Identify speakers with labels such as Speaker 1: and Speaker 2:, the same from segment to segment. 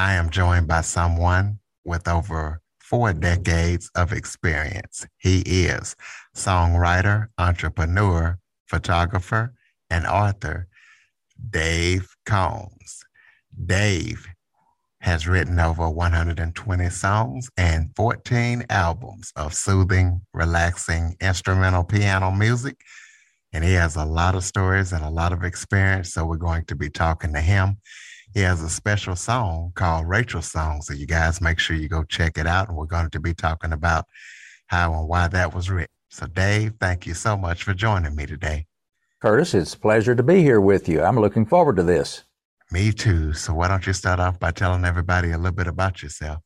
Speaker 1: I am joined by someone with over four decades of experience. He is songwriter, entrepreneur, photographer, and author, Dave Combs. Dave has written over 120 songs and 14 albums of soothing, relaxing instrumental piano music. And he has a lot of stories and a lot of experience. So we're going to be talking to him he has a special song called Rachel's Song. So you guys make sure you go check it out. And we're going to be talking about how and why that was written. So, Dave, thank you so much for joining me today.
Speaker 2: Curtis, it's a pleasure to be here with you. I'm looking forward to this.
Speaker 1: Me too. So, why don't you start off by telling everybody a little bit about yourself?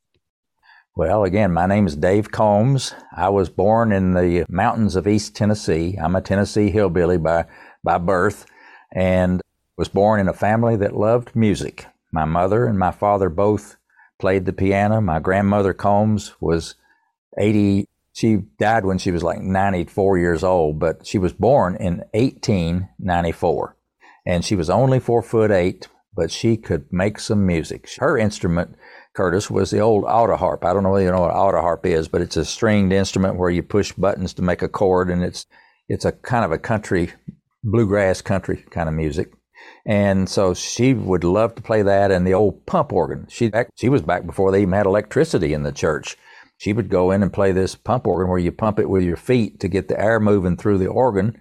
Speaker 2: Well, again, my name is Dave Combs. I was born in the mountains of East Tennessee. I'm a Tennessee hillbilly by, by birth. And was born in a family that loved music. My mother and my father both played the piano. My grandmother Combs was 80. She died when she was like 94 years old, but she was born in 1894. And she was only four foot eight, but she could make some music. Her instrument, Curtis, was the old autoharp. I don't know whether you know what autoharp is, but it's a stringed instrument where you push buttons to make a chord, and it's it's a kind of a country, bluegrass country kind of music. And so she would love to play that and the old pump organ. She she was back before they even had electricity in the church. She would go in and play this pump organ where you pump it with your feet to get the air moving through the organ,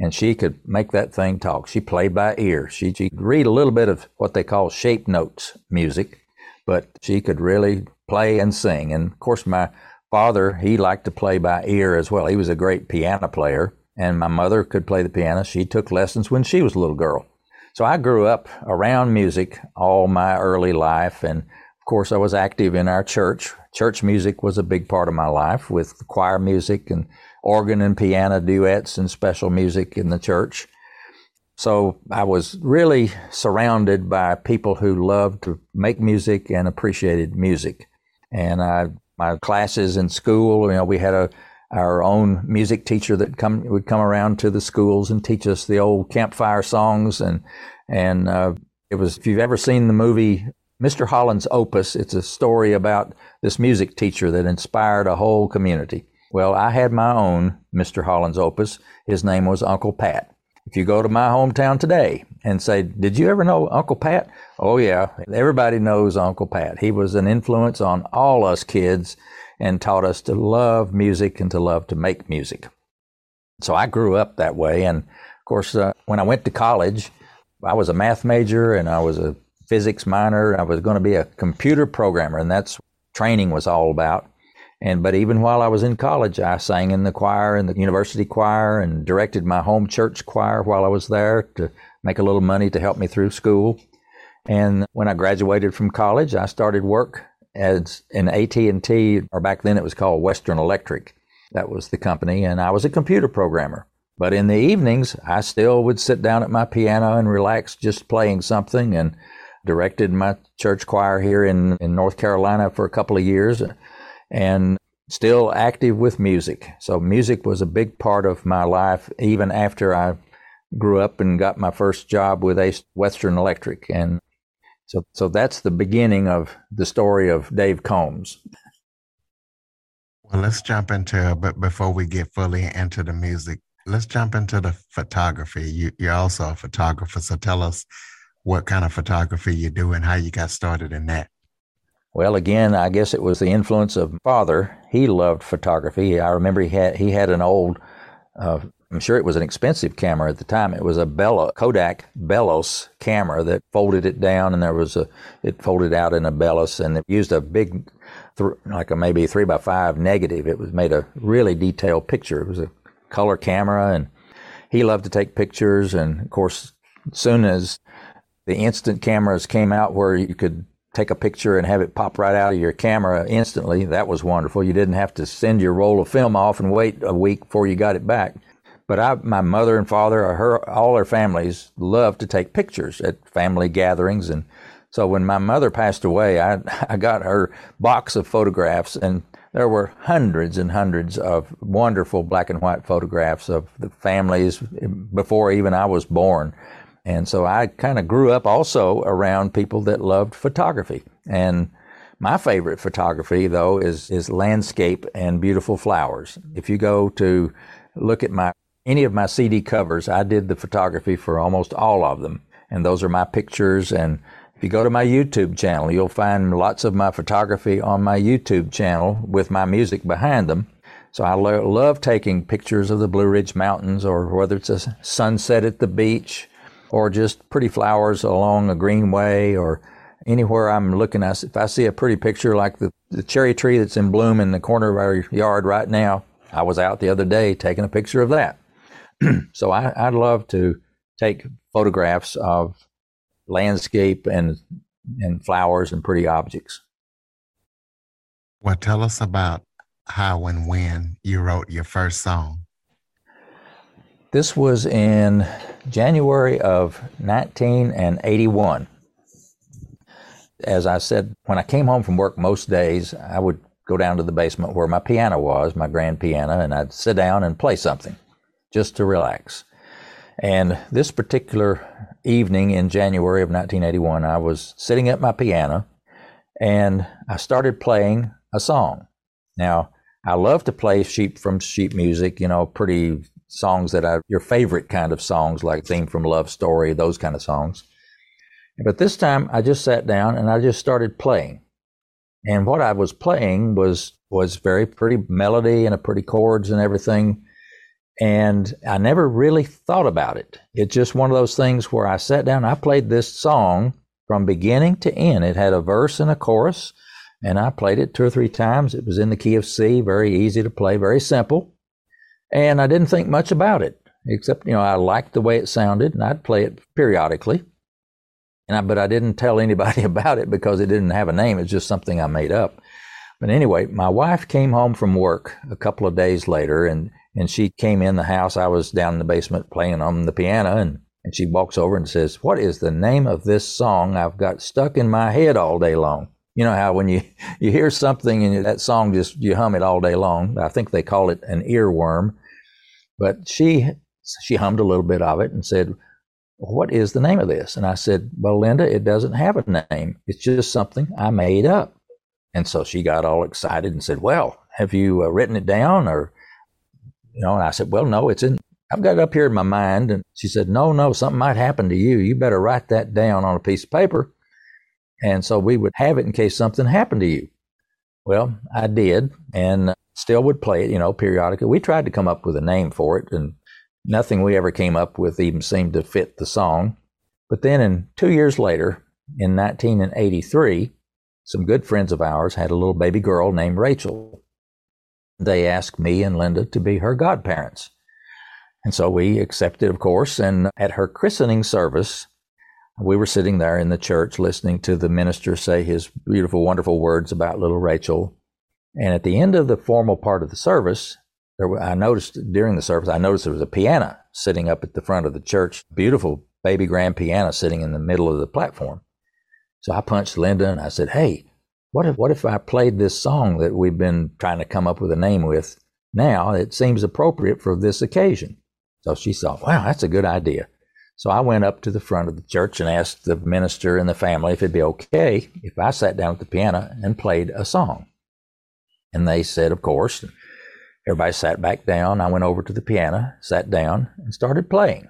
Speaker 2: and she could make that thing talk. She played by ear. She she could read a little bit of what they call shape notes music, but she could really play and sing. And of course, my father he liked to play by ear as well. He was a great piano player, and my mother could play the piano. She took lessons when she was a little girl. So I grew up around music all my early life. And of course, I was active in our church. Church music was a big part of my life with choir music and organ and piano duets and special music in the church. So I was really surrounded by people who loved to make music and appreciated music. And I, my classes in school, you know, we had a our own music teacher that come would come around to the schools and teach us the old campfire songs and and uh, it was if you've ever seen the movie Mr. Holland's Opus, it's a story about this music teacher that inspired a whole community. Well, I had my own Mr. Holland's Opus. His name was Uncle Pat. If you go to my hometown today and say, Did you ever know Uncle Pat? Oh, yeah. Everybody knows Uncle Pat. He was an influence on all us kids and taught us to love music and to love to make music. So I grew up that way. And of course, uh, when I went to college, I was a math major and I was a physics minor. I was going to be a computer programmer, and that's training was all about. And but even while I was in college, I sang in the choir in the university choir and directed my home church choir while I was there to make a little money to help me through school. And when I graduated from college, I started work as in AT&T, or back then it was called Western Electric. That was the company, and I was a computer programmer. But in the evenings, I still would sit down at my piano and relax just playing something and directed my church choir here in, in North Carolina for a couple of years and still active with music. So music was a big part of my life even after I grew up and got my first job with Western Electric. And so, so that's the beginning of the story of Dave Combs.
Speaker 1: Well, let's jump into, but before we get fully into the music, let's jump into the photography. You, you're also a photographer, so tell us what kind of photography you do and how you got started in that.
Speaker 2: Well, again, I guess it was the influence of father. He loved photography. I remember he had he had an old, uh, I'm sure it was an expensive camera at the time. It was a Bella Kodak Bellows camera that folded it down, and there was a it folded out in a Bellows, and it used a big, like a maybe three by five negative. It was made a really detailed picture. It was a color camera, and he loved to take pictures. And of course, as soon as the instant cameras came out where you could take a picture and have it pop right out of your camera instantly. That was wonderful. You didn't have to send your roll of film off and wait a week before you got it back. But I, my mother and father, her, all their families loved to take pictures at family gatherings. And so when my mother passed away, I, I got her box of photographs and there were hundreds and hundreds of wonderful black and white photographs of the families before even I was born. And so I kind of grew up also around people that loved photography. And my favorite photography, though, is, is landscape and beautiful flowers. If you go to look at my any of my CD covers, I did the photography for almost all of them. And those are my pictures and if you go to my YouTube channel, you'll find lots of my photography on my YouTube channel with my music behind them. So I lo- love taking pictures of the Blue Ridge Mountains or whether it's a sunset at the beach or just pretty flowers along a greenway or anywhere I'm looking at. If I see a pretty picture like the, the cherry tree that's in bloom in the corner of our yard right now, I was out the other day taking a picture of that. so I, I love to take photographs of landscape and and flowers and pretty objects.
Speaker 1: Well, tell us about how and when you wrote your first song.
Speaker 2: This was in January of 1981. As I said, when I came home from work most days, I would go down to the basement where my piano was, my grand piano, and I'd sit down and play something just to relax. And this particular evening in January of 1981, I was sitting at my piano and I started playing a song. Now, I love to play sheep from sheet music, you know, pretty songs that are your favorite kind of songs, like Theme from Love Story, those kind of songs. But this time I just sat down and I just started playing. And what I was playing was was very pretty melody and a pretty chords and everything. And I never really thought about it. It's just one of those things where I sat down, I played this song from beginning to end. It had a verse and a chorus, and I played it two or three times. It was in the key of C, very easy to play, very simple. And I didn't think much about it, except, you know, I liked the way it sounded, and I'd play it periodically. And I, but I didn't tell anybody about it because it didn't have a name. It's just something I made up. But anyway, my wife came home from work a couple of days later, and and she came in the house. I was down in the basement playing on the piano, and, and she walks over and says, What is the name of this song I've got stuck in my head all day long? You know how when you, you hear something and that song just, you hum it all day long. I think they call it an earworm. But she, she hummed a little bit of it and said, What is the name of this? And I said, Well, Linda, it doesn't have a name. It's just something I made up. And so she got all excited and said, Well, have you uh, written it down or you know, and I said, well, no, it's in, I've got it up here in my mind. And she said, no, no, something might happen to you. You better write that down on a piece of paper. And so we would have it in case something happened to you. Well, I did and still would play it, you know, periodically. We tried to come up with a name for it and nothing we ever came up with even seemed to fit the song. But then in two years later, in 1983, some good friends of ours had a little baby girl named Rachel they asked me and Linda to be her godparents. And so we accepted, of course. And at her christening service, we were sitting there in the church listening to the minister say his beautiful, wonderful words about little Rachel. And at the end of the formal part of the service, there, I noticed during the service, I noticed there was a piano sitting up at the front of the church, beautiful baby grand piano sitting in the middle of the platform. So I punched Linda and I said, Hey, what if what if I played this song that we've been trying to come up with a name with now? It seems appropriate for this occasion. So she thought, wow, that's a good idea. So I went up to the front of the church and asked the minister and the family if it'd be okay if I sat down at the piano and played a song. And they said, of course. Everybody sat back down. I went over to the piano, sat down, and started playing.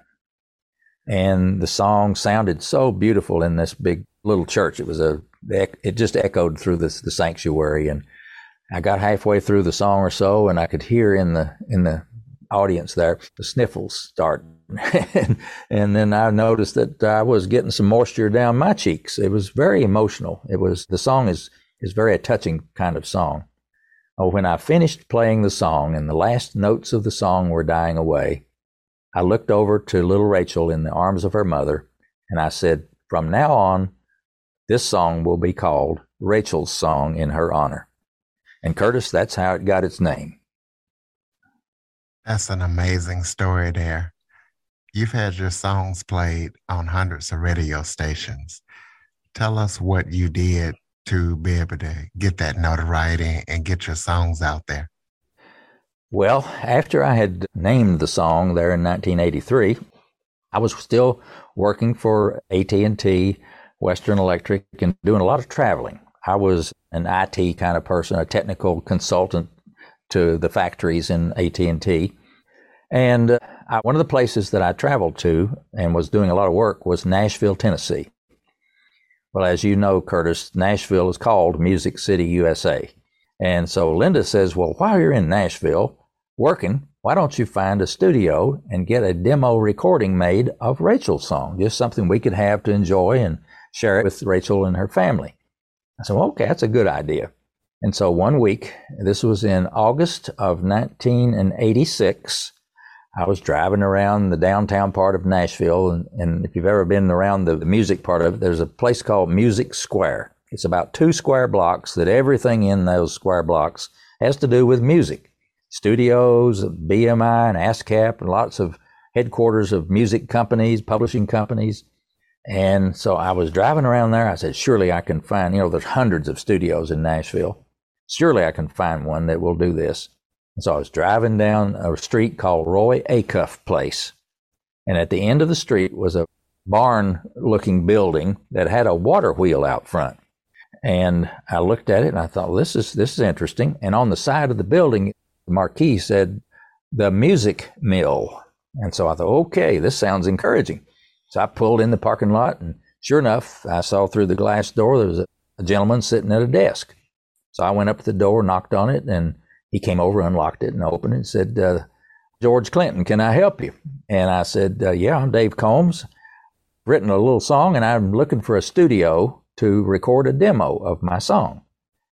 Speaker 2: And the song sounded so beautiful in this big little church. It was a it just echoed through the, the sanctuary. And I got halfway through the song or so, and I could hear in the in the audience there the sniffles start. and, and then I noticed that I was getting some moisture down my cheeks. It was very emotional. It was the song is is very a touching kind of song. Oh, when I finished playing the song and the last notes of the song were dying away, I looked over to little Rachel in the arms of her mother and I said, From now on, this song will be called Rachel's Song in her honor. And Curtis, that's how it got its name.
Speaker 1: That's an amazing story there. You've had your songs played on hundreds of radio stations. Tell us what you did to be able to get that notoriety and get your songs out there.
Speaker 2: Well, after I had named the song there in 1983, I was still working for AT&T, Western Electric, and doing a lot of traveling. I was an IT kind of person, a technical consultant to the factories in AT&T. And uh, I, one of the places that I traveled to and was doing a lot of work was Nashville, Tennessee. Well, as you know, Curtis, Nashville is called Music City, USA. And so Linda says, Well, while you're in Nashville working, why don't you find a studio and get a demo recording made of Rachel's song? Just something we could have to enjoy and share it with Rachel and her family. I said, well, okay, that's a good idea. And so one week, this was in August of 1986, I was driving around the downtown part of Nashville. And, and if you've ever been around the, the music part of it, there's a place called Music Square. It's about two square blocks that everything in those square blocks has to do with music. Studios, BMI and ASCAP, and lots of headquarters of music companies, publishing companies. And so I was driving around there. I said, surely I can find, you know, there's hundreds of studios in Nashville. Surely I can find one that will do this. And so I was driving down a street called Roy Acuff Place. And at the end of the street was a barn looking building that had a water wheel out front. And I looked at it and I thought, well, this is, this is interesting. And on the side of the building, the marquee said, the music mill. And so I thought, okay, this sounds encouraging. So I pulled in the parking lot, and sure enough, I saw through the glass door there was a, a gentleman sitting at a desk. So I went up to the door, knocked on it, and he came over, unlocked it, and opened it and said, uh, George Clinton, can I help you? And I said, uh, Yeah, I'm Dave Combs. Written a little song, and I'm looking for a studio to record a demo of my song.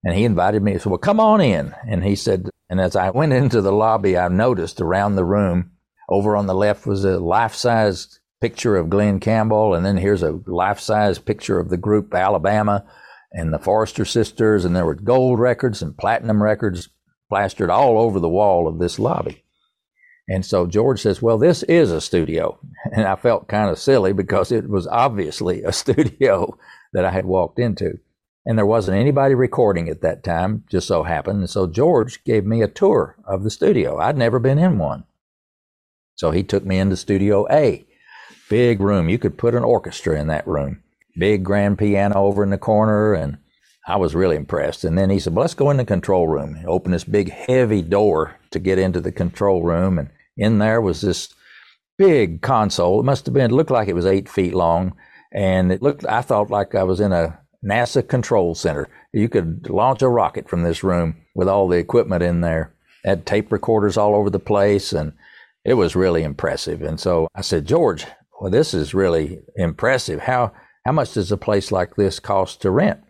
Speaker 2: And he invited me. He said, Well, come on in. And he said, and as I went into the lobby, I noticed around the room, over on the left was a life size picture of Glen Campbell, and then here's a life size picture of the group Alabama and the Forester sisters, and there were gold records and platinum records plastered all over the wall of this lobby. And so George says, Well, this is a studio. And I felt kind of silly because it was obviously a studio that I had walked into. And there wasn't anybody recording at that time, just so happened. And so George gave me a tour of the studio. I'd never been in one. So he took me into Studio A. Big room. You could put an orchestra in that room. Big grand piano over in the corner. And I was really impressed. And then he said, well, let's go in the control room. He opened this big, heavy door to get into the control room. And in there was this big console. It must have been, looked like it was eight feet long. And it looked, I thought like I was in a NASA control center. You could launch a rocket from this room with all the equipment in there. Had tape recorders all over the place. And it was really impressive. And so I said, George, well, this is really impressive. How how much does a place like this cost to rent?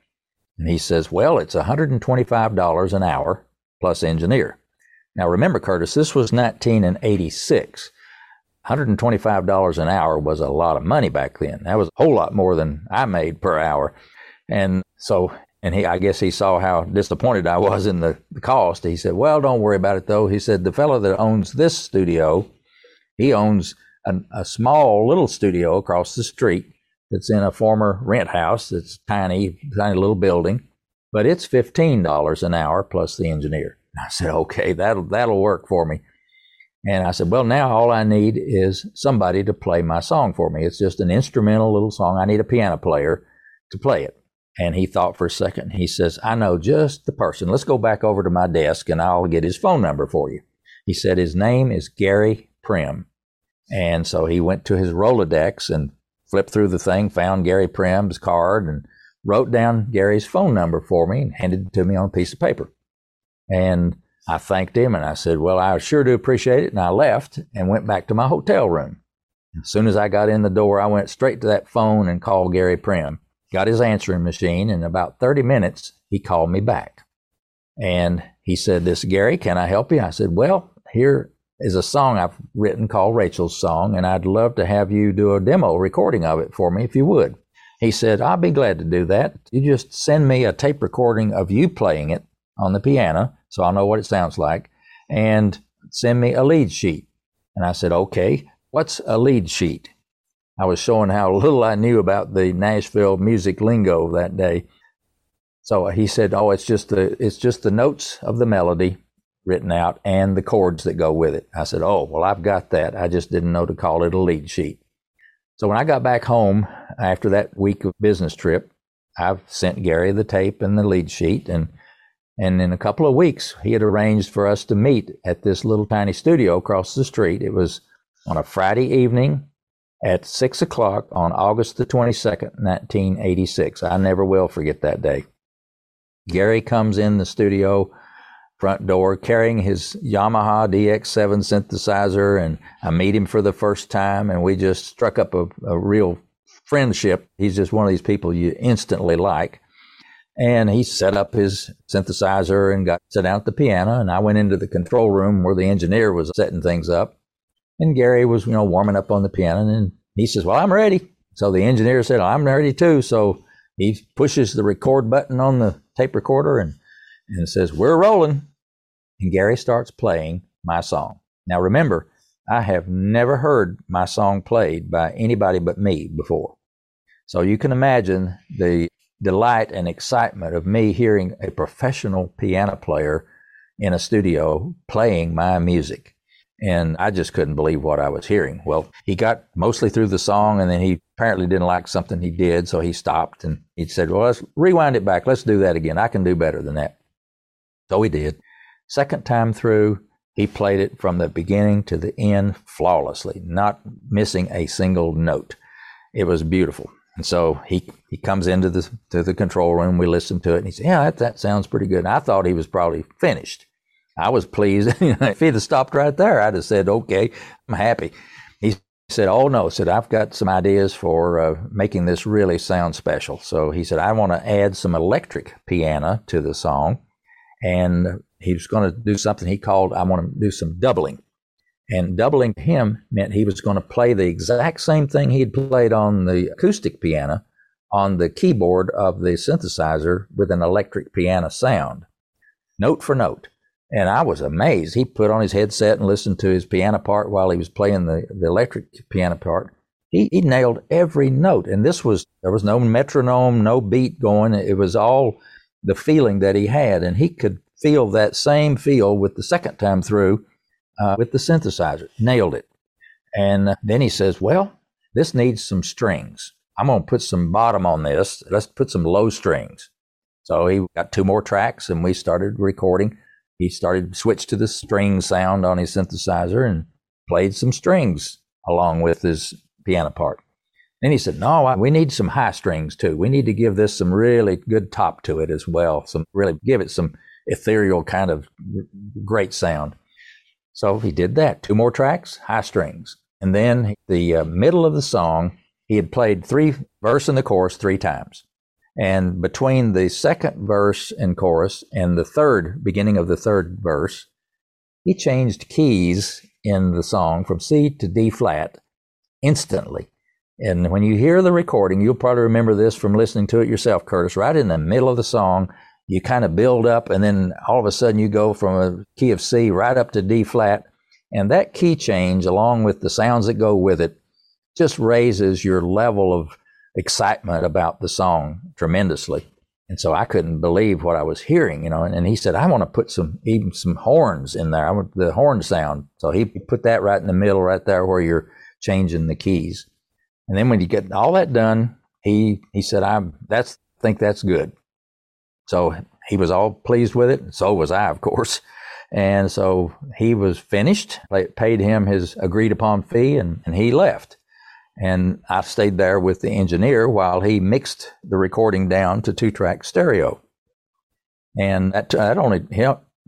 Speaker 2: And he says, Well, it's $125 an hour plus engineer. Now remember, Curtis, this was 1986. $125 an hour was a lot of money back then. That was a whole lot more than I made per hour. And so, and he, I guess he saw how disappointed I was in the, the cost. He said, Well, don't worry about it though. He said, The fellow that owns this studio, he owns a, a small little studio across the street that's in a former rent house that's tiny, tiny little building, but it's $15 an hour plus the engineer. I said, okay, that'll, that'll work for me. And I said, well, now all I need is somebody to play my song for me. It's just an instrumental little song. I need a piano player to play it. And he thought for a second. He says, I know just the person. Let's go back over to my desk and I'll get his phone number for you. He said his name is Gary Prim. And so he went to his Rolodex and flipped through the thing, found Gary Prim's card, and wrote down Gary's phone number for me and handed it to me on a piece of paper. And I thanked him and I said, Well, I sure do appreciate it. And I left and went back to my hotel room. As soon as I got in the door, I went straight to that phone and called Gary Prim. Got his answering machine. In about 30 minutes, he called me back. And he said, This Gary, can I help you? I said, Well, here is a song I've written called Rachel's Song, and I'd love to have you do a demo recording of it for me if you would. He said, I'd be glad to do that. You just send me a tape recording of you playing it on the piano so I'll know what it sounds like and send me a lead sheet. And I said, okay, what's a lead sheet? I was showing how little I knew about the Nashville music lingo that day. So he said, "Oh, it's just the it's just the notes of the melody written out and the chords that go with it." I said, "Oh, well, I've got that. I just didn't know to call it a lead sheet." So when I got back home after that week of business trip, I've sent Gary the tape and the lead sheet, and and in a couple of weeks, he had arranged for us to meet at this little tiny studio across the street. It was on a Friday evening at six o'clock on August the 22nd, 1986. I never will forget that day. Gary comes in the studio front door carrying his Yamaha DX7 synthesizer, and I meet him for the first time, and we just struck up a, a real friendship. He's just one of these people you instantly like. And he set up his synthesizer and got set down at the piano, and I went into the control room where the engineer was setting things up. And Gary was, you know, warming up on the piano, and he says, "Well, I'm ready." So the engineer said, "I'm ready too." So he pushes the record button on the tape recorder and and says, "We're rolling." And Gary starts playing my song. Now remember, I have never heard my song played by anybody but me before. So you can imagine the delight and excitement of me hearing a professional piano player in a studio playing my music. And I just couldn't believe what I was hearing. Well, he got mostly through the song and then he apparently didn't like something he did. So he stopped and he said, Well, let's rewind it back. Let's do that again. I can do better than that. So he did. Second time through, he played it from the beginning to the end flawlessly, not missing a single note. It was beautiful. And so he, he comes into the to the control room. We listen to it, and he said, "Yeah, that, that sounds pretty good." And I thought he was probably finished. I was pleased. if he'd have stopped right there, I'd have said, okay, I'm happy. He said, oh no, said, I've got some ideas for uh, making this really sound special. So he said, I want to add some electric piano to the song. And he was going to do something he called, I want to do some doubling. And doubling him meant he was going to play the exact same thing he'd played on the acoustic piano on the keyboard of the synthesizer with an electric piano sound, note for note. And I was amazed. He put on his headset and listened to his piano part while he was playing the, the electric piano part. He, he nailed every note. And this was, there was no metronome, no beat going. It was all the feeling that he had. And he could feel that same feel with the second time through uh, with the synthesizer. Nailed it. And then he says, Well, this needs some strings. I'm going to put some bottom on this. Let's put some low strings. So he got two more tracks and we started recording he started switched to the string sound on his synthesizer and played some strings along with his piano part. Then he said, "No, we need some high strings too. We need to give this some really good top to it as well. Some really give it some ethereal kind of great sound." So he did that. Two more tracks, high strings, and then the uh, middle of the song, he had played three verse and the chorus three times. And between the second verse and chorus and the third, beginning of the third verse, he changed keys in the song from C to D flat instantly. And when you hear the recording, you'll probably remember this from listening to it yourself, Curtis. Right in the middle of the song, you kind of build up, and then all of a sudden you go from a key of C right up to D flat. And that key change, along with the sounds that go with it, just raises your level of excitement about the song tremendously. And so I couldn't believe what I was hearing, you know. And, and he said, I want to put some, even some horns in there. I want the horn sound. So he put that right in the middle, right there where you're changing the keys. And then when you get all that done, he, he said, I'm, that's, think that's good. So he was all pleased with it. So was I, of course. And so he was finished, paid him his agreed upon fee, and, and he left. And I stayed there with the engineer while he mixed the recording down to two track stereo. And that, that only,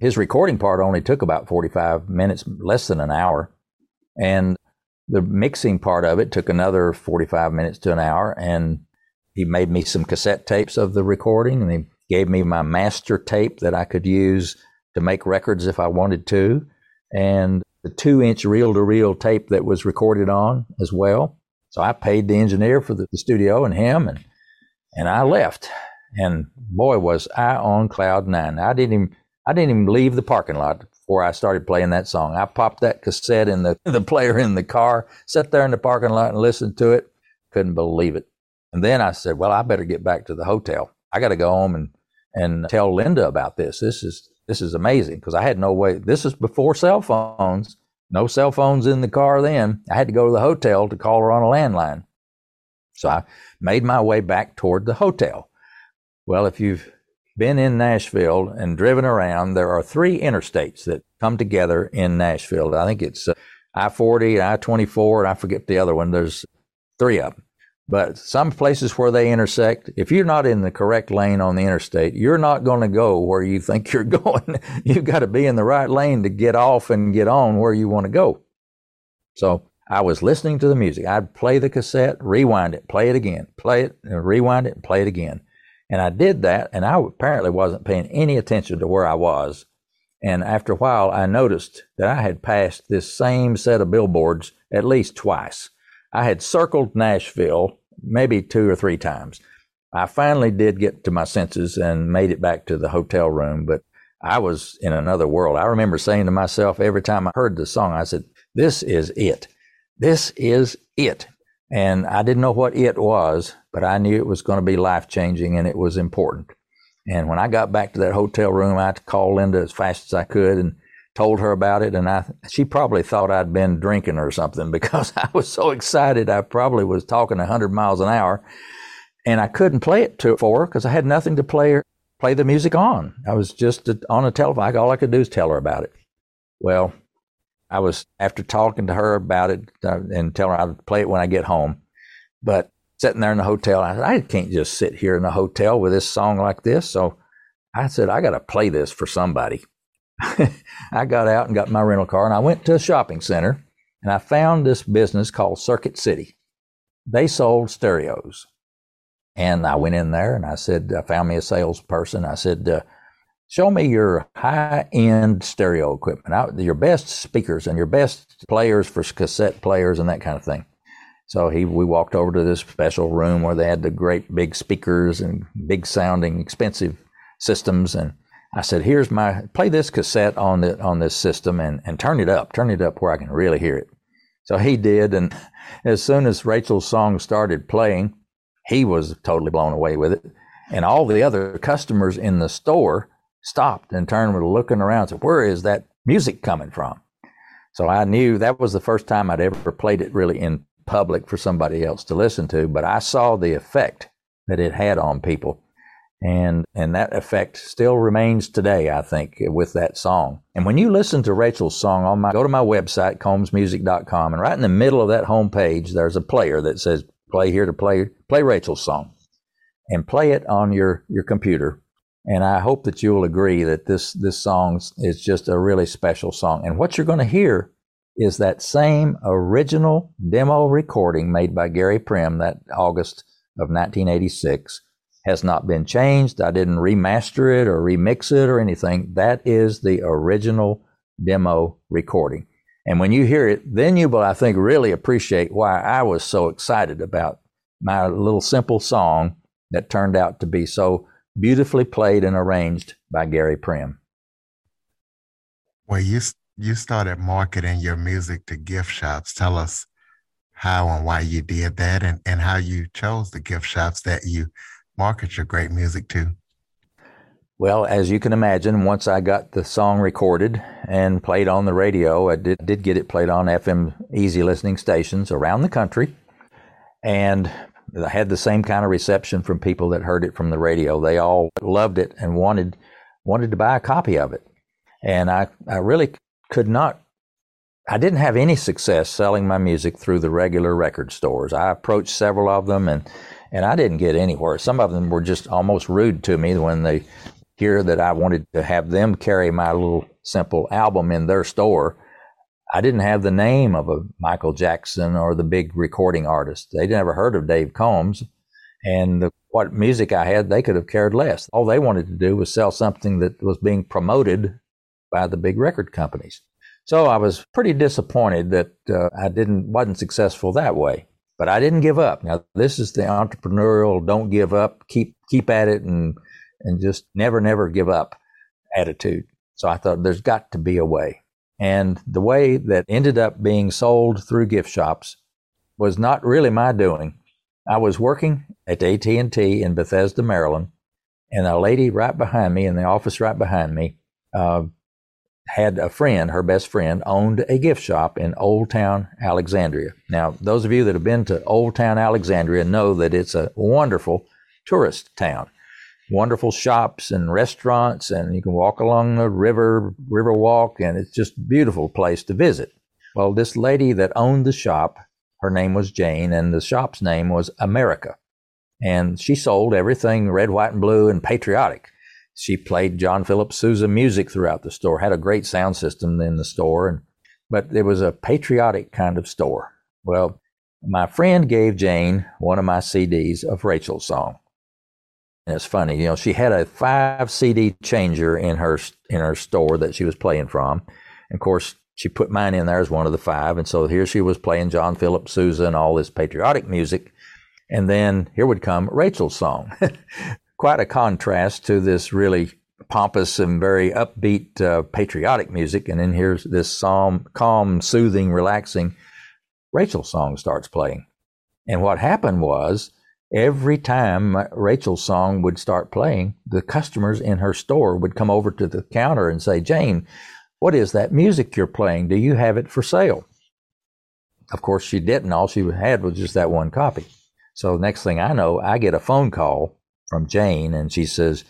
Speaker 2: his recording part only took about 45 minutes, less than an hour. And the mixing part of it took another 45 minutes to an hour. And he made me some cassette tapes of the recording and he gave me my master tape that I could use to make records if I wanted to. And the two inch reel to reel tape that was recorded on as well. So I paid the engineer for the, the studio and him, and And I left. And boy, was I on cloud nine. I didn't even, I didn't even leave the parking lot before I started playing that song. I popped that cassette in the, the player in the car, sat there in the parking lot and listened to it. Couldn't believe it. And then I said, well, I better get back to the hotel. I got to go home and, and tell Linda about this. This is, this is amazing because I had no way. This is before cell phones. No cell phones in the car then. I had to go to the hotel to call her on a landline. So I made my way back toward the hotel. Well, if you've been in Nashville and driven around, there are three interstates that come together in Nashville. I think it's uh, I 40, I 24, and I forget the other one. There's three of them. But some places where they intersect, if you're not in the correct lane on the interstate, you're not going to go where you think you're going. You've got to be in the right lane to get off and get on where you want to go. So I was listening to the music. I'd play the cassette, rewind it, play it again, play it, and rewind it, and play it again. And I did that, and I apparently wasn't paying any attention to where I was. And after a while, I noticed that I had passed this same set of billboards at least twice. I had circled Nashville maybe two or three times. I finally did get to my senses and made it back to the hotel room, but I was in another world. I remember saying to myself every time I heard the song, I said, This is it. This is it. And I didn't know what it was, but I knew it was going to be life changing and it was important. And when I got back to that hotel room, I called Linda as fast as I could and told her about it. And I, she probably thought I'd been drinking or something because I was so excited. I probably was talking 100 miles an hour and I couldn't play it to, for her because I had nothing to play play the music on. I was just on a telephone. All I could do is tell her about it. Well, I was after talking to her about it uh, and telling her I'd play it when I get home. But sitting there in the hotel, I said, I can't just sit here in the hotel with this song like this. So I said, I got to play this for somebody. I got out and got my rental car and I went to a shopping center and I found this business called Circuit City. They sold stereos. And I went in there and I said, I found me a salesperson. I said, uh, show me your high end stereo equipment, your best speakers and your best players for cassette players and that kind of thing. So he, we walked over to this special room where they had the great big speakers and big sounding, expensive systems. And I said, "Here's my play this cassette on the on this system and and turn it up, turn it up where I can really hear it." So he did, and as soon as Rachel's song started playing, he was totally blown away with it. And all the other customers in the store stopped and turned and looking around and said, Where is that music coming from? So I knew that was the first time I'd ever played it really in public for somebody else to listen to, but I saw the effect that it had on people. And and that effect still remains today, I think, with that song. And when you listen to Rachel's song on my go to my website, combsmusic.com, and right in the middle of that home page, there's a player that says play here to play play Rachel's song. And play it on your, your computer and I hope that you will agree that this, this song is just a really special song. And what you're going to hear is that same original demo recording made by Gary Prim that August of 1986 has not been changed. I didn't remaster it or remix it or anything. That is the original demo recording. And when you hear it, then you will, I think, really appreciate why I was so excited about my little simple song that turned out to be so beautifully played and arranged by Gary Prim.
Speaker 1: Well, you you started marketing your music to gift shops. Tell us how and why you did that and, and how you chose the gift shops that you market your great music to.
Speaker 2: Well, as you can imagine, once I got the song recorded and played on the radio, I did, did get it played on FM easy listening stations around the country. And I had the same kind of reception from people that heard it from the radio. They all loved it and wanted wanted to buy a copy of it. And I, I really could not I didn't have any success selling my music through the regular record stores. I approached several of them and and I didn't get anywhere. Some of them were just almost rude to me when they hear that I wanted to have them carry my little simple album in their store I didn't have the name of a Michael Jackson or the big recording artist. They'd never heard of Dave Combs. And the, what music I had, they could have cared less. All they wanted to do was sell something that was being promoted by the big record companies. So I was pretty disappointed that uh, I didn't wasn't successful that way. But I didn't give up. Now this is the entrepreneurial don't give up, keep keep at it and and just never never give up attitude. So I thought there's got to be a way. And the way that ended up being sold through gift shops was not really my doing. I was working at AT&T in Bethesda, Maryland, and a lady right behind me in the office right behind me uh, had a friend, her best friend, owned a gift shop in Old Town Alexandria. Now, those of you that have been to Old Town Alexandria know that it's a wonderful tourist town. Wonderful shops and restaurants, and you can walk along the river, river walk, and it's just a beautiful place to visit. Well, this lady that owned the shop, her name was Jane, and the shop's name was America. And she sold everything red, white, and blue and patriotic. She played John Philip Sousa music throughout the store, had a great sound system in the store, and, but it was a patriotic kind of store. Well, my friend gave Jane one of my CDs of Rachel's song. And it's funny, you know, she had a five CD changer in her in her store that she was playing from. And of course, she put mine in there as one of the five. And so here she was playing John Philip Sousa and all this patriotic music. And then here would come Rachel's song. Quite a contrast to this really pompous and very upbeat uh, patriotic music. And then here's this psalm, calm, soothing, relaxing Rachel song starts playing. And what happened was every time Rachel's song would start playing, the customers in her store would come over to the counter and say, Jane, what is that music you're playing? Do you have it for sale? Of course, she didn't. All she had was just that one copy. So next thing I know, I get a phone call from Jane, and she says,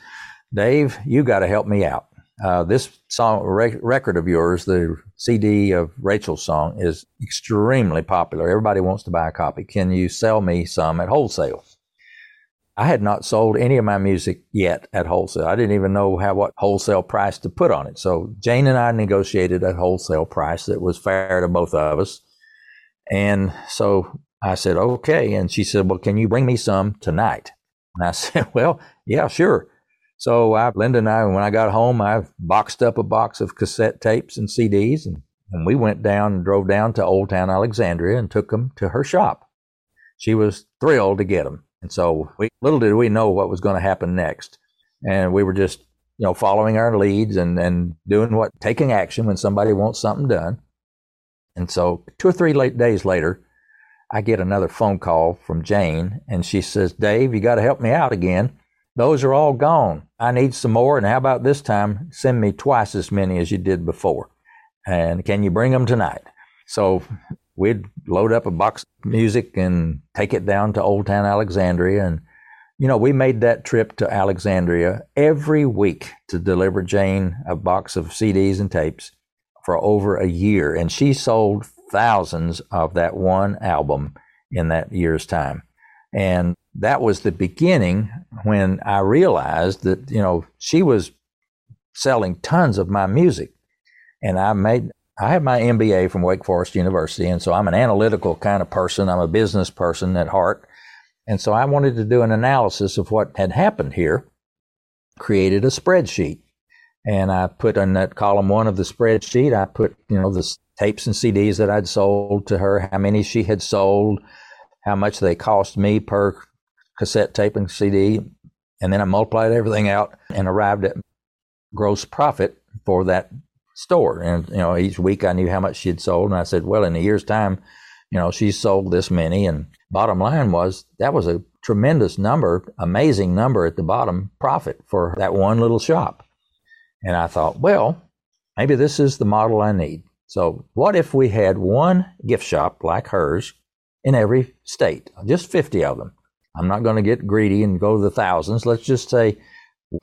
Speaker 2: "Dave, you got to help me out. Uh, this song re- record of yours, the CD of Rachel's song, is extremely popular. Everybody wants to buy a copy. Can you sell me some at wholesale?" I had not sold any of my music yet at wholesale. I didn't even know how what wholesale price to put on it. So Jane and I negotiated a wholesale price that was fair to both of us. And so I said, okay. And she said, well, can you bring me some tonight? And I said, well, yeah, sure. So I, Linda and I, when I got home, I boxed up a box of cassette tapes and CDs, and, and we went down and drove down to Old Town Alexandria and took them to her shop. She was thrilled to get them. And so we, little did we know what was going to happen next. And we were just, you know, following our leads and, and doing what, taking action when somebody wants something done. And so two or three late days later, I get another phone call from Jane, and she says, Dave, you got to help me out again. Those are all gone. I need some more. And how about this time? Send me twice as many as you did before. And can you bring them tonight? So we'd load up a box of music and take it down to Old Town Alexandria. And, you know, we made that trip to Alexandria every week to deliver Jane a box of CDs and tapes for over a year. And she sold thousands of that one album in that year's time. And that was the beginning when I realized that, you know, she was selling tons of my music. And I made, I have my MBA from Wake Forest University. And so I'm an analytical kind of person. I'm a business person at heart. And so I wanted to do an analysis of what had happened here, created a spreadsheet. And I put in that column one of the spreadsheet, I put, you know, the tapes and CDs that I'd sold to her, how many she had sold, how much they cost me per cassette tape and CD. And then I multiplied everything out and arrived at gross profit for that store. And, you know, each week I knew how much she had sold. And I said, well, in a year's time, you know, she sold this many. And bottom line was that was a tremendous number, amazing number at the bottom profit for that one little shop. And I thought, well, maybe this is the model I need. So, what if we had one gift shop like hers in every state, just 50 of them? I'm not going to get greedy and go to the thousands. Let's just say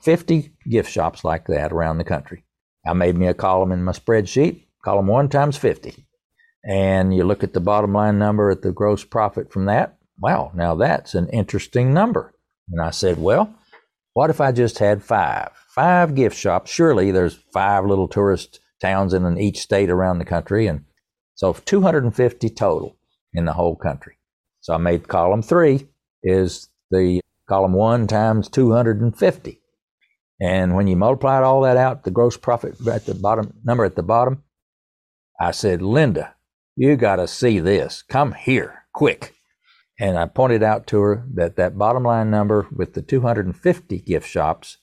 Speaker 2: 50 gift shops like that around the country. I made me a column in my spreadsheet, column one times 50. And you look at the bottom line number at the gross profit from that. Wow, now that's an interesting number. And I said, well, what if I just had five? Five gift shops. Surely there's five little tourist towns in each state around the country. And so 250 total in the whole country. So I made column three is the column one times 250. And when you multiplied all that out, the gross profit at the bottom number at the bottom, I said, Linda, you got to see this. Come here, quick. And I pointed out to her that that bottom line number with the 250 gift shops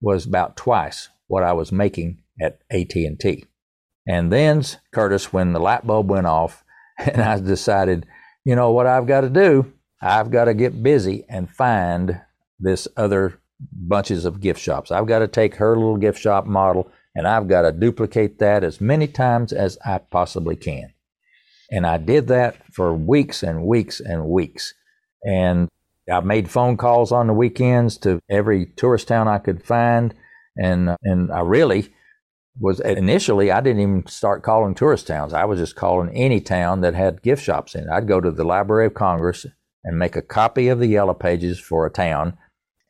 Speaker 2: was about twice what I was making at AT&T. And then, Curtis, when the light bulb went off and I decided, you know what I've got to do? I've got to get busy and find this other bunches of gift shops. I've got to take her little gift shop model and I've got to duplicate that as many times as I possibly can. And I did that for weeks and weeks and weeks. And I made phone calls on the weekends to every tourist town I could find. And, and I really was initially, I didn't even start calling tourist towns. I was just calling any town that had gift shops in it. I'd go to the Library of Congress and make a copy of the yellow pages for a town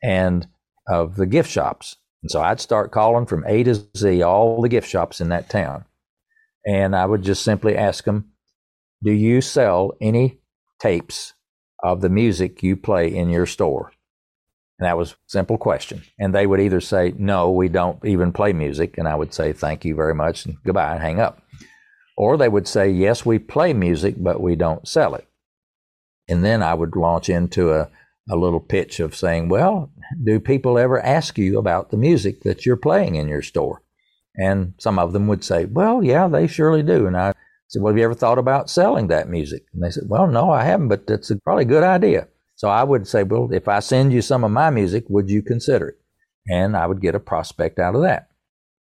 Speaker 2: and of the gift shops. And so I'd start calling from A to Z, all the gift shops in that town. And I would just simply ask them, do you sell any tapes of the music you play in your store? And that was a simple question. And they would either say, no, we don't even play music. And I would say, thank you very much and goodbye and hang up. Or they would say, yes, we play music, but we don't sell it. And then I would launch into a, a little pitch of saying, well, do people ever ask you about the music that you're playing in your store? And some of them would say, well, yeah, they surely do. And I said, well, have you ever thought about selling that music? And they said, well, no, I haven't, but that's a probably a good idea. So I would say, well, if I send you some of my music, would you consider it? And I would get a prospect out of that.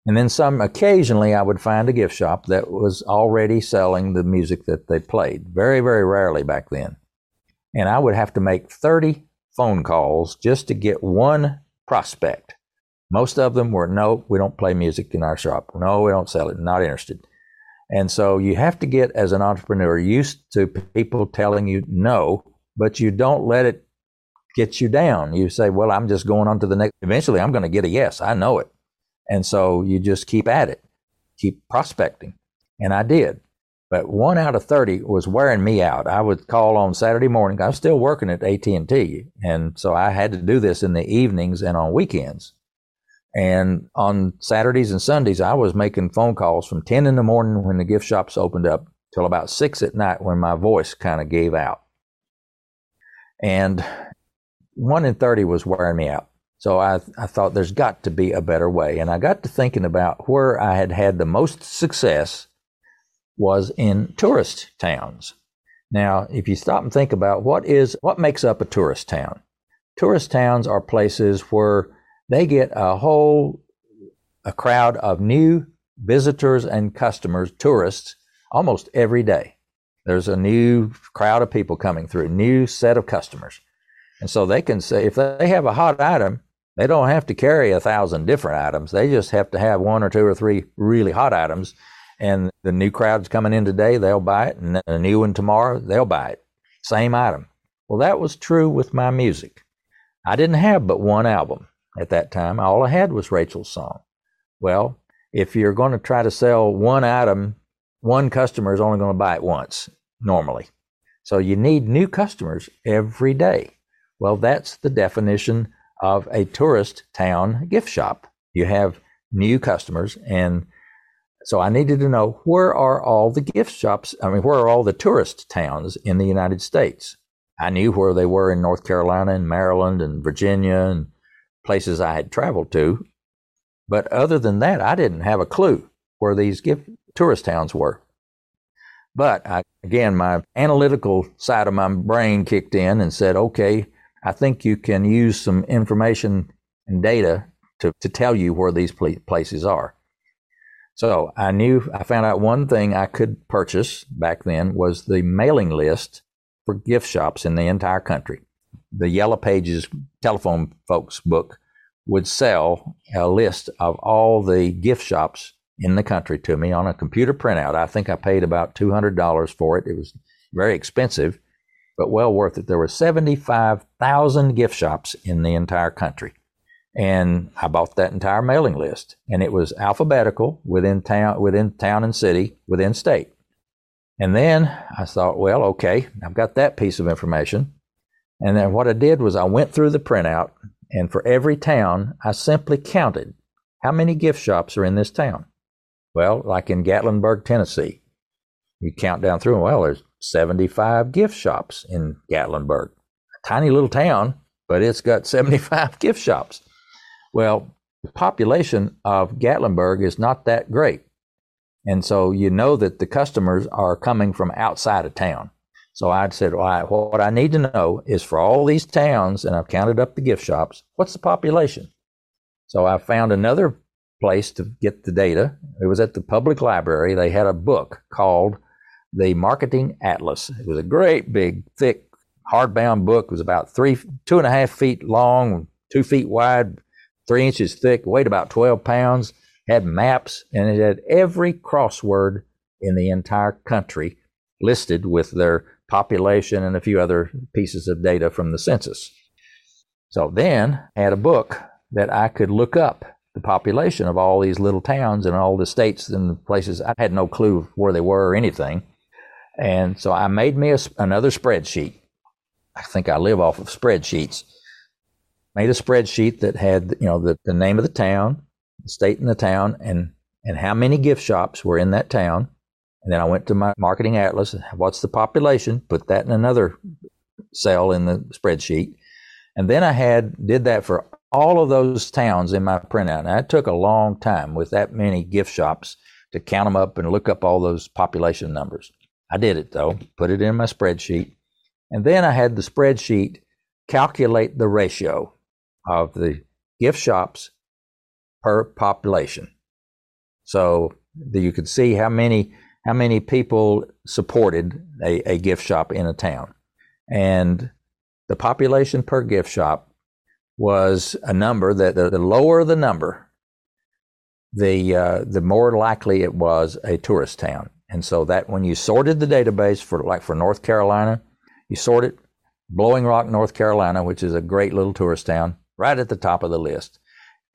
Speaker 2: And then some occasionally I would find a gift shop that was already selling the music that they played. Very, very rarely back then. And I would have to make 30 phone calls just to get one prospect. Most of them were, no, we don't play music in our shop. No, we don't sell it. Not interested. And so you have to get, as an entrepreneur, used to people telling you no, but you don't let it get you down. You say, well, I'm just going on to the next. Eventually, I'm going to get a yes. I know it. And so you just keep at it, keep prospecting. And I did. But one out of 30 was wearing me out. I would call on Saturday morning. I was still working at AT&T. And so I had to do this in the evenings and on weekends. And on Saturdays and Sundays, I was making phone calls from 10 in the morning when the gift shops opened up till about 6 at night when my voice kind of gave out. And 1 in 30 was wearing me out. So I, I thought there's got to be a better way. And I got to thinking about where I had had the most success was in tourist towns. Now, if you stop and think about what is what makes up a tourist town, tourist towns are places where they get a whole a crowd of new visitors and customers, tourists, almost every day. There's a new crowd of people coming through, new set of customers. And so they can say, if they have a hot item, they don't have to carry a thousand different items. They just have to have one or two or three really hot items. And the new crowd's coming in today, they'll buy it. And a new one tomorrow, they'll buy it. Same item. Well, that was true with my music. I didn't have but one album at that time. All I had was Rachel's song. Well, if you're going to try to sell one item, one customer is only going to buy it once normally. So you need new customers every day. Well, that's the definition of a tourist town gift shop. You have new customers and so I needed to know where are all the gift shops? I mean, where are all the tourist towns in the United States? I knew where they were in North Carolina and Maryland and Virginia and places I had traveled to. But other than that, I didn't have a clue where these gift tourist towns were. But I, again, my analytical side of my brain kicked in and said, okay, I think you can use some information and data to, to tell you where these places are. So I knew, I found out one thing I could purchase back then was the mailing list for gift shops in the entire country the Yellow Pages telephone folks book would sell a list of all the gift shops in the country to me on a computer printout. I think I paid about $200 for it. It was very expensive, but well worth it. There were 75,000 gift shops in the entire country. And I bought that entire mailing list and it was alphabetical within town, within town and city, within state. And then I thought, well, okay, I've got that piece of information. And then what I did was I went through the printout, and for every town, I simply counted how many gift shops are in this town. Well, like in Gatlinburg, Tennessee, You count down through them. Well, there's 75 gift shops in Gatlinburg, a tiny little town, but it's got 75 gift shops. Well, the population of Gatlinburg is not that great. And so you know that the customers are coming from outside of town. So I said, well, what I need to know is for all these towns, and I've counted up the gift shops, what's the population? So I found another place to get the data. It was at the public library. They had a book called The Marketing Atlas. It was a great, big, thick, hardbound book. It was about three, two and a half feet long, two feet wide, three inches thick, weighed about 12 pounds, had maps, and it had every crossword in the entire country listed with their population and a few other pieces of data from the census. So then I had a book that I could look up the population of all these little towns and all the states and places. I had no clue where they were or anything. And so I made me a, another spreadsheet. I think I live off of spreadsheets. Made a spreadsheet that had, you know, the, the name of the town, the state and the town, and and how many gift shops were in that town. And then I went to my marketing atlas. What's the population? Put that in another cell in the spreadsheet. And then I had did that for all of those towns in my printout. And it took a long time with that many gift shops to count them up and look up all those population numbers. I did it though, put it in my spreadsheet. And then I had the spreadsheet calculate the ratio of the gift shops per population. So you could see how many how many people supported a, a gift shop in a town. And the population per gift shop was a number that the, the lower the number, the uh, the more likely it was a tourist town. And so that when you sorted the database for like for North Carolina, you sort it Blowing Rock, North Carolina, which is a great little tourist town, right at the top of the list.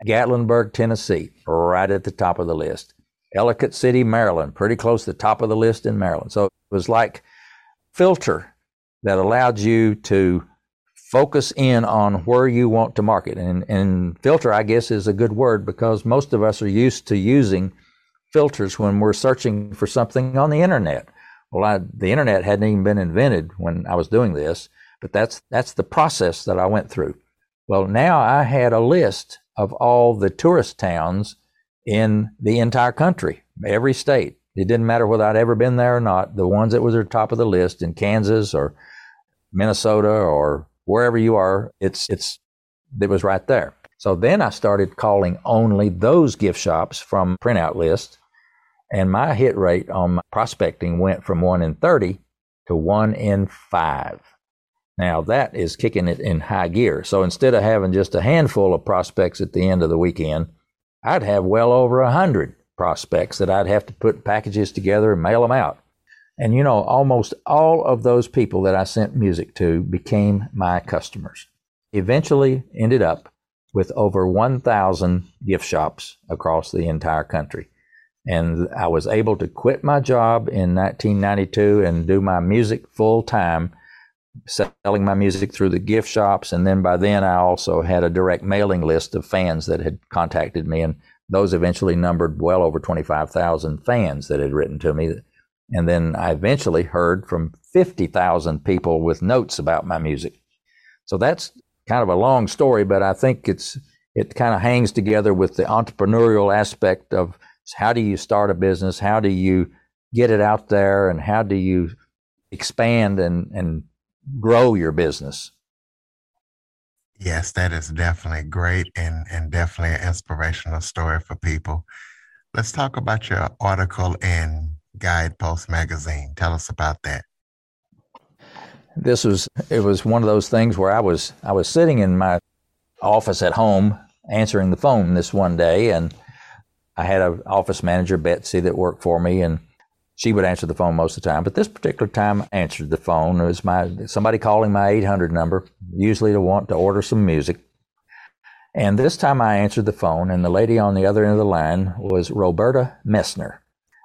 Speaker 2: Gatlinburg, Tennessee, right at the top of the list. Ellicott City, Maryland, pretty close to the top of the list in Maryland. So it was like filter that allowed you to focus in on where you want to market. And, and filter, I guess, is a good word because most of us are used to using filters when we're searching for something on the internet. Well, I, the internet hadn't even been invented when I was doing this, but that's that's the process that I went through. Well, now I had a list of all the tourist towns in the entire country, every state. It didn't matter whether I'd ever been there or not. The ones that was at the top of the list in Kansas or Minnesota or wherever you are, it's it's it was right there. So then I started calling only those gift shops from printout list, and my hit rate on my prospecting went from one in thirty to one in five. Now that is kicking it in high gear. So instead of having just a handful of prospects at the end of the weekend, I'd have well over a hundred prospects that I'd have to put packages together and mail them out. And you know, almost all of those people that I sent music to became my customers. Eventually ended up with over 1,000 gift shops across the entire country. And I was able to quit my job in 1992 and do my music full time, selling my music through the gift shops. And then by then, I also had a direct mailing list of fans that had contacted me. And those eventually numbered well over 25,000 fans that had written to me and then I eventually heard from 50,000 people with notes about my music. So that's kind of a long story, but I think it's it kind of hangs together with the entrepreneurial aspect of how do you start a business, how do you get it out there, and how do you expand and, and grow your business.
Speaker 1: Yes, that is definitely great and, and definitely an inspirational story for people. Let's talk about your article in Guidepost magazine. Tell us about that.
Speaker 2: This was it was one of those things where I was I was sitting in my office at home answering the phone this one day and I had an office manager Betsy that worked for me and she would answer the phone most of the time, but this particular time I answered the phone. It was my somebody calling my 800 number, usually to want to order some music. And this time I answered the phone, and the lady on the other end of the line was Roberta Messner.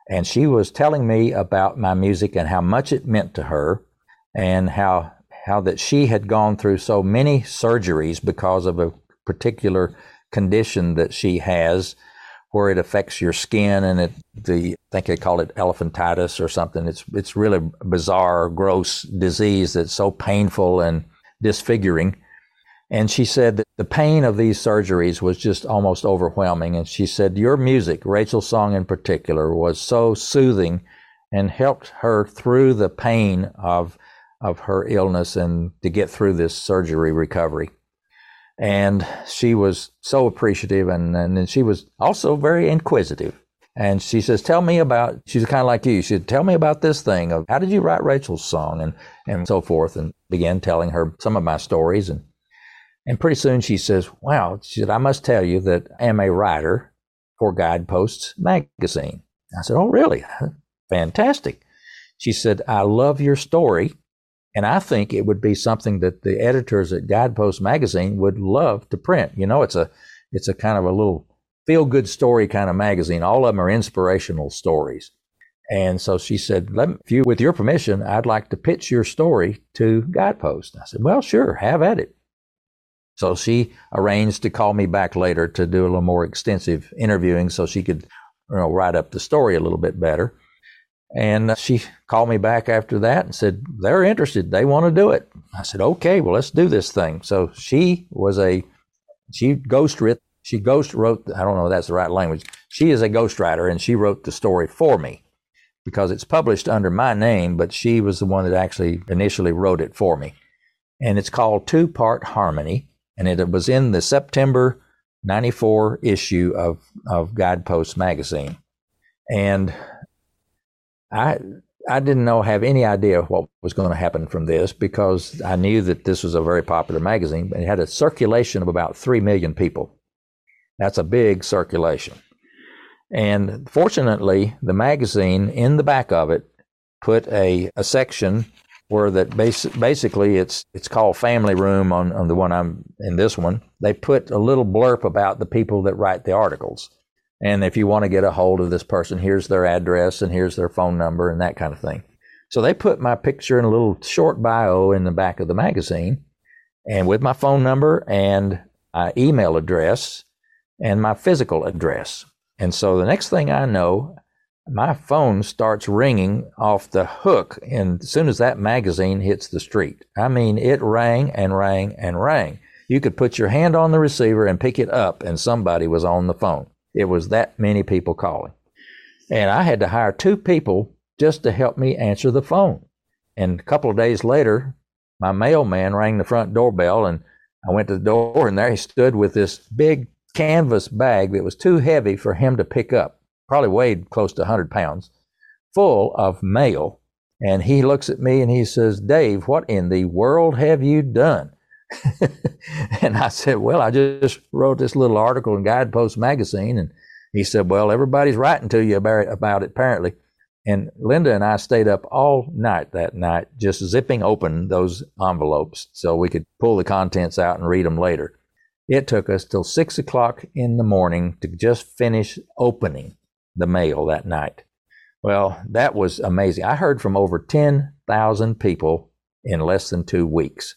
Speaker 2: And she was telling me about my music and how much it meant to her and how how that she had gone through so many surgeries because of a particular condition that she has where it affects your skin and it the I think they call it elephantitis or something. It's it's really bizarre, gross disease that's so painful and disfiguring. And she said that the pain of these surgeries was just almost overwhelming. And she said, Your music, Rachel's song in particular, was so soothing and helped her through the pain of, of her illness and to get through this surgery recovery. And she was so appreciative and, and she was also very inquisitive. And she says, Tell me about, she's kind of like you. She said, Tell me about this thing of how did you write Rachel's song and, and so forth. And began telling her some of my stories. And, and pretty soon she says, Wow, she said, I must tell you that I am a writer for Guideposts magazine. I said, Oh, really? Fantastic. She said, I love your story. And I think it would be something that the editors at Guidepost magazine would love to print. You know, it's a it's a kind of a little feel good story kind of magazine. All of them are inspirational stories. And so she said, Let me, if you, with your permission, I'd like to pitch your story to Guidepost. I said, Well, sure, have at it. So she arranged to call me back later to do a little more extensive interviewing so she could you know, write up the story a little bit better. And uh, she called me back after that and said, they're interested. They want to do it. I said, okay, well, let's do this thing. So she was a, she ghost writ, she ghost wrote, I don't know if that's the right language. She is a ghostwriter and she wrote the story for me because it's published under my name, but she was the one that actually initially wrote it for me. And it's called Two Part Harmony. And it was in the September 94 issue of, of Guidepost magazine. And I I didn't know have any idea what was going to happen from this because I knew that this was a very popular magazine. It had a circulation of about three million people. That's a big circulation. And fortunately, the magazine in the back of it put a, a section where that bas- basically it's it's called Family Room on, on the one I'm in this one. They put a little blurb about the people that write the articles. And if you want to get a hold of this person, here's their address and here's their phone number and that kind of thing. So they put my picture and a little short bio in the back of the magazine and with my phone number and my email address and my physical address. And so the next thing I know, my phone starts ringing off the hook. And as soon as that magazine hits the street, I mean, it rang and rang and rang. You could put your hand on the receiver and pick it up, and somebody was on the phone. It was that many people calling. And I had to hire two people just to help me answer the phone. And a couple of days later, my mailman rang the front doorbell and I went to the door and there he stood with this big canvas bag that was too heavy for him to pick up, probably weighed close to 100 pounds, full of mail. And he looks at me and he says, Dave, what in the world have you done? and I said, Well, I just wrote this little article in Guidepost magazine. And he said, Well, everybody's writing to you about it, about it apparently. And Linda and I stayed up all night that night, just zipping open those envelopes so we could pull the contents out and read them later. It took us till six o'clock in the morning to just finish opening the mail that night. Well, that was amazing. I heard from over 10,000 people in less than two weeks.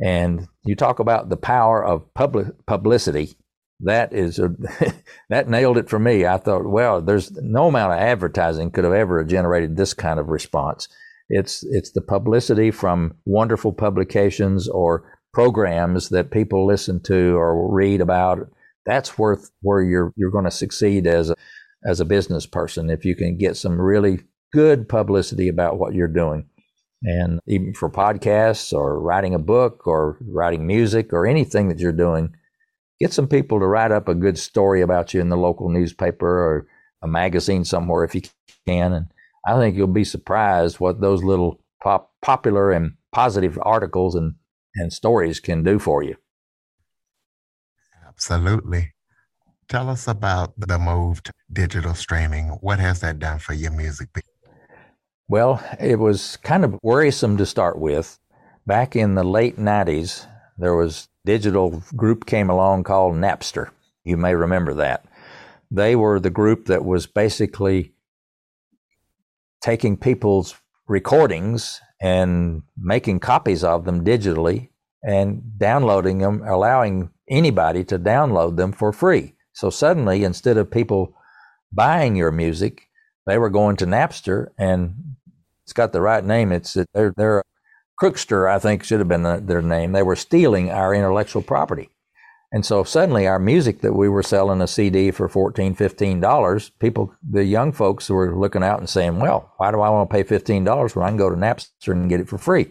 Speaker 2: And you talk about the power of public publicity. That is a, that nailed it for me. I thought, well, there's no amount of advertising could have ever generated this kind of response. It's it's the publicity from wonderful publications or programs that people listen to or read about. That's worth where you're you're going to succeed as a as a business person if you can get some really good publicity about what you're doing. And even for podcasts or writing a book or writing music or anything that you're doing, get some people to write up a good story about you in the local newspaper or a magazine somewhere if you can. And I think you'll be surprised what those little pop, popular and positive articles and, and stories can do for you.
Speaker 1: Absolutely. Tell us about the move to digital streaming. What has that done for your music?
Speaker 2: Well, it was kind of worrisome to start with. Back in the late 90s, there was digital group came along called Napster. You may remember that. They were the group that was basically taking people's recordings and making copies of them digitally and downloading them, allowing anybody to download them for free. So suddenly, instead of people buying your music, they were going to Napster, and it's got the right name. It's they're they're Crookster, I think, should have been the, their name. They were stealing our intellectual property. And so suddenly our music that we were selling a CD for $14, $15, people, the young folks were looking out and saying, well, why do I want to pay $15 when I can go to Napster and get it for free?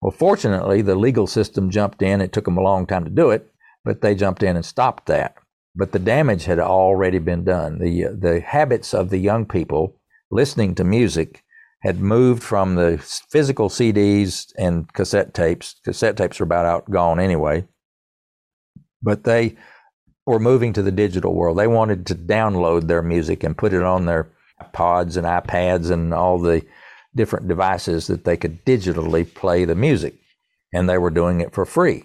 Speaker 2: Well, fortunately, the legal system jumped in. It took them a long time to do it, but they jumped in and stopped that. But the damage had already been done. The, the habits of the young people listening to music had moved from the physical CDs and cassette tapes. Cassette tapes are about out gone anyway but they were moving to the digital world. They wanted to download their music and put it on their pods and iPads and all the different devices that they could digitally play the music. And they were doing it for free.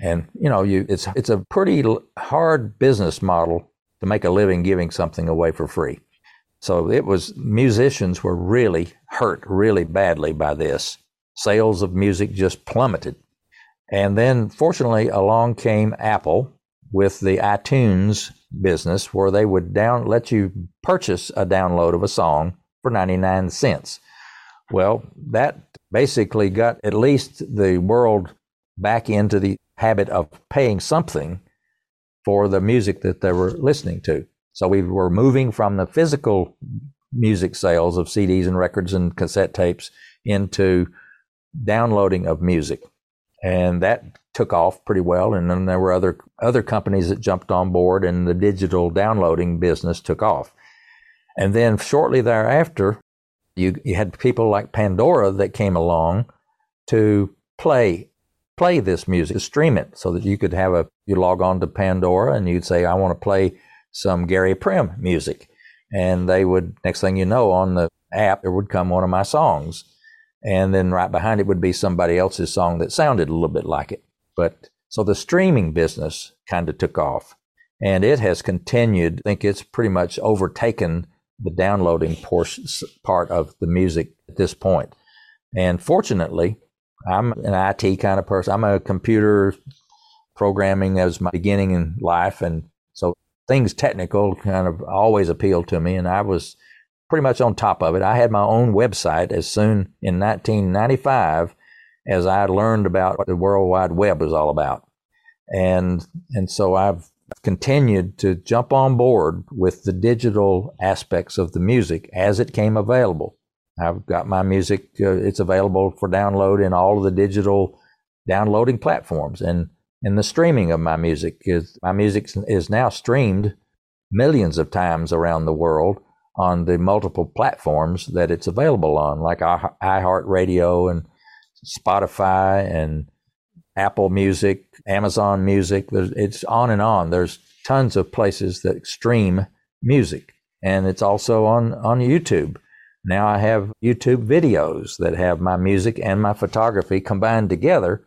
Speaker 2: And you know, you it's it's a pretty hard business model to make a living giving something away for free. So it was musicians were really hurt really badly by this. Sales of music just plummeted. And then, fortunately, along came Apple with the iTunes business where they would down let you purchase a download of a song for 99 cents. Well, that basically got at least the world back into the habit of paying something for the music that they were listening to. So we were moving from the physical music sales of CDs and records and cassette tapes into downloading of music and that took off pretty well. And then there were other other companies that jumped on board, and the digital downloading business took off. And then shortly thereafter, you you had people like Pandora that came along to play play this music, to stream it, so that you could have a you log on to Pandora and you'd say, I want to play some Gary Prim music, and they would next thing you know on the app there would come one of my songs and then right behind it would be somebody else's song that sounded a little bit like it. But so the streaming business kind of took off and it has continued. I think it's pretty much overtaken the downloading portion, part of the music at this point. And fortunately, I'm an IT kind of person. I'm a computer programming as my beginning in life. And so things technical kind of always appealed to me. And I was pretty much on top of it. I had my own website as soon in 1995 as I learned about what the World Wide Web was all about. And, and so I've continued to jump on board with the digital aspects of the music as it came available. I've got my music, uh, it's available for download in all of the digital downloading platforms. And, and the streaming of my music is, my music is now streamed millions of times around the world on the multiple platforms that it's available on, like iHeartRadio and Spotify and Apple Music, Amazon Music. There's, it's on and on. There's tons of places that stream music, and it's also on on YouTube. Now I have YouTube videos that have my music and my photography combined together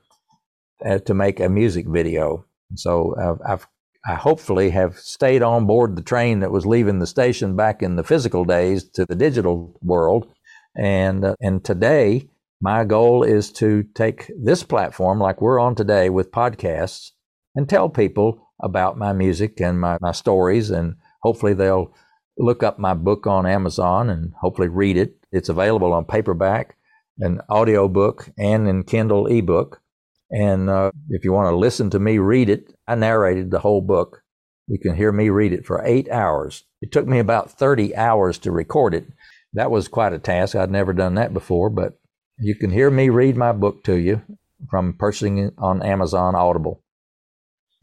Speaker 2: uh, to make a music video. So uh, I've I hopefully have stayed on board the train that was leaving the station back in the physical days to the digital world. And, uh, and today, my goal is to take this platform like we're on today with podcasts and tell people about my music and my, my stories. And hopefully they'll look up my book on Amazon and hopefully read it. It's available on paperback, an audiobook, and in Kindle ebook. And uh, if you want to listen to me read it, I narrated the whole book. You can hear me read it for eight hours. It took me about 30 hours to record it. That was quite a task. I'd never done that before, but you can hear me read my book to you from purchasing it on Amazon Audible.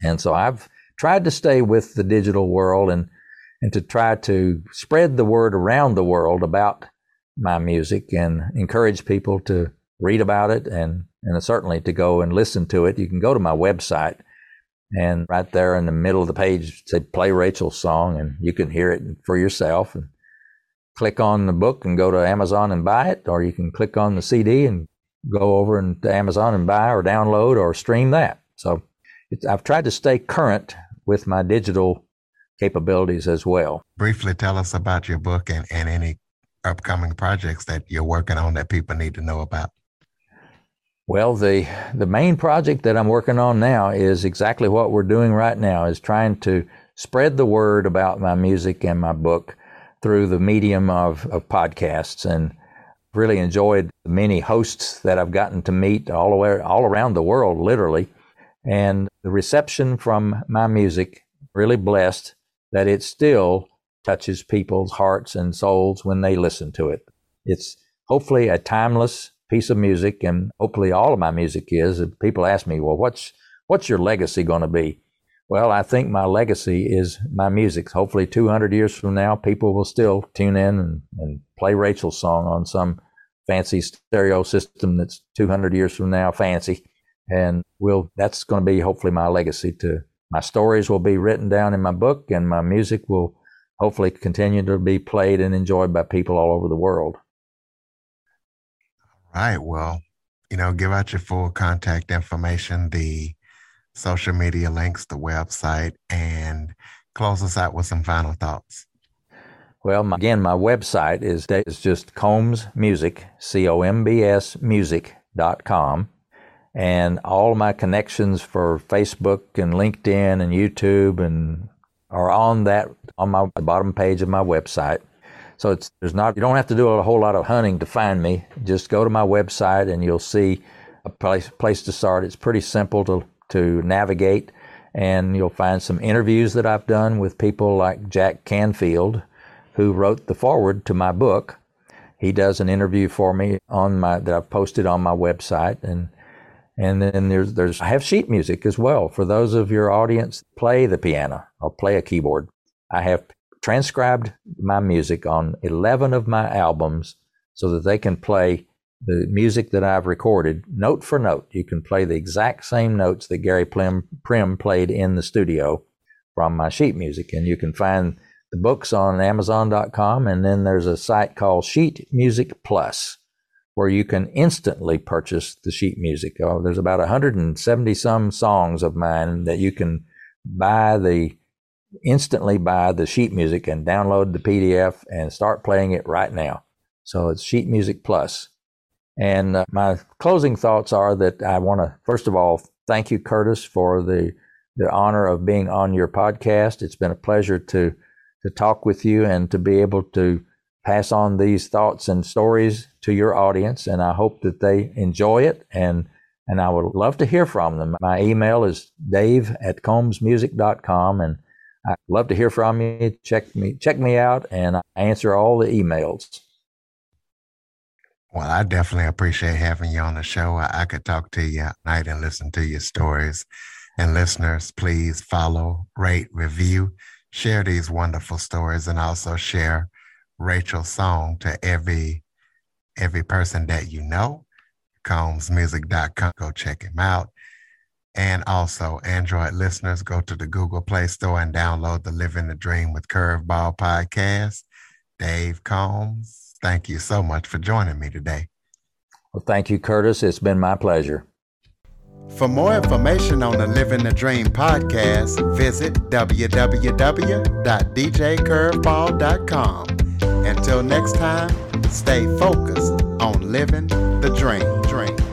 Speaker 2: And so I've tried to stay with the digital world and, and to try to spread the word around the world about my music and encourage people to read about it and and certainly to go and listen to it. You can go to my website and right there in the middle of the page say play Rachel's song and you can hear it for yourself and click on the book and go to Amazon and buy it or you can click on the CD and go over and to Amazon and buy or download or stream that. So I've tried to stay current with my digital capabilities as well.
Speaker 1: Briefly tell us about your book and, and any upcoming projects that you're working on that people need to know about.
Speaker 2: Well, the the main project that I'm working on now is exactly what we're doing right now is trying to spread the word about my music and my book through the medium of, of podcasts and really enjoyed the many hosts that I've gotten to meet all, away, all around the world, literally. And the reception from my music, really blessed that it still touches people's hearts and souls when they listen to it. It's hopefully a timeless piece of music, and hopefully all of my music is. People ask me, well, what's, what's your legacy going to be? Well, I think my legacy is my music. Hopefully, 200 years from now, people will still tune in and, and play Rachel's song on some fancy stereo system that's 200 years from now fancy. And will that's going to be hopefully my legacy to my stories will be written down in my book and my music will hopefully continue to be played and enjoyed by people all over the world.
Speaker 1: All right. Well, you know, give out your full contact information, the social media links, the website, and close us out with some final thoughts.
Speaker 2: Well, my, again, my website is, is just Combs Music, C O M B S music.com. And all my connections for Facebook and LinkedIn and YouTube and are on that on my bottom page of my website. So it's there's not you don't have to do a whole lot of hunting to find me. Just go to my website and you'll see a place place to start. It's pretty simple to to navigate, and you'll find some interviews that I've done with people like Jack Canfield, who wrote the foreword to my book. He does an interview for me on my that I've posted on my website, and and then there's there's I have sheet music as well for those of your audience play the piano or play a keyboard. I have transcribed my music on 11 of my albums so that they can play the music that I've recorded note for note. You can play the exact same notes that Gary Prim, Prim played in the studio from my sheet music. And you can find the books on Amazon.com. And then there's a site called Sheet Music Plus where you can instantly purchase the sheet music. Oh, there's about 170 some songs of mine that you can buy the instantly buy the sheet music and download the PDF and start playing it right now. So it's Sheet Music Plus. And uh, my closing thoughts are that I want to, first of all, thank you, Curtis, for the, the honor of being on your podcast. It's been a pleasure to, to talk with you and to be able to pass on these thoughts and stories to your audience. And I hope that they enjoy it. And, and I would love to hear from them. My email is dave at combsmusic.com. And I'd love to hear from you. Check me, check me out and I answer all the emails.
Speaker 1: Well, I definitely appreciate having you on the show. I, I could talk to you at night and listen to your stories. And listeners, please follow, rate, review, share these wonderful stories, and also share Rachel's song to every every person that you know. CombsMusic.com. Go check him out. And also, Android listeners, go to the Google Play Store and download the Living the Dream with Curveball podcast. Dave Combs Thank you so much for joining me today.
Speaker 2: Well, thank you, Curtis. It's been my pleasure.
Speaker 1: For more information on the Living the Dream podcast, visit www.djcurveball.com. Until next time, stay focused on living the dream. dream.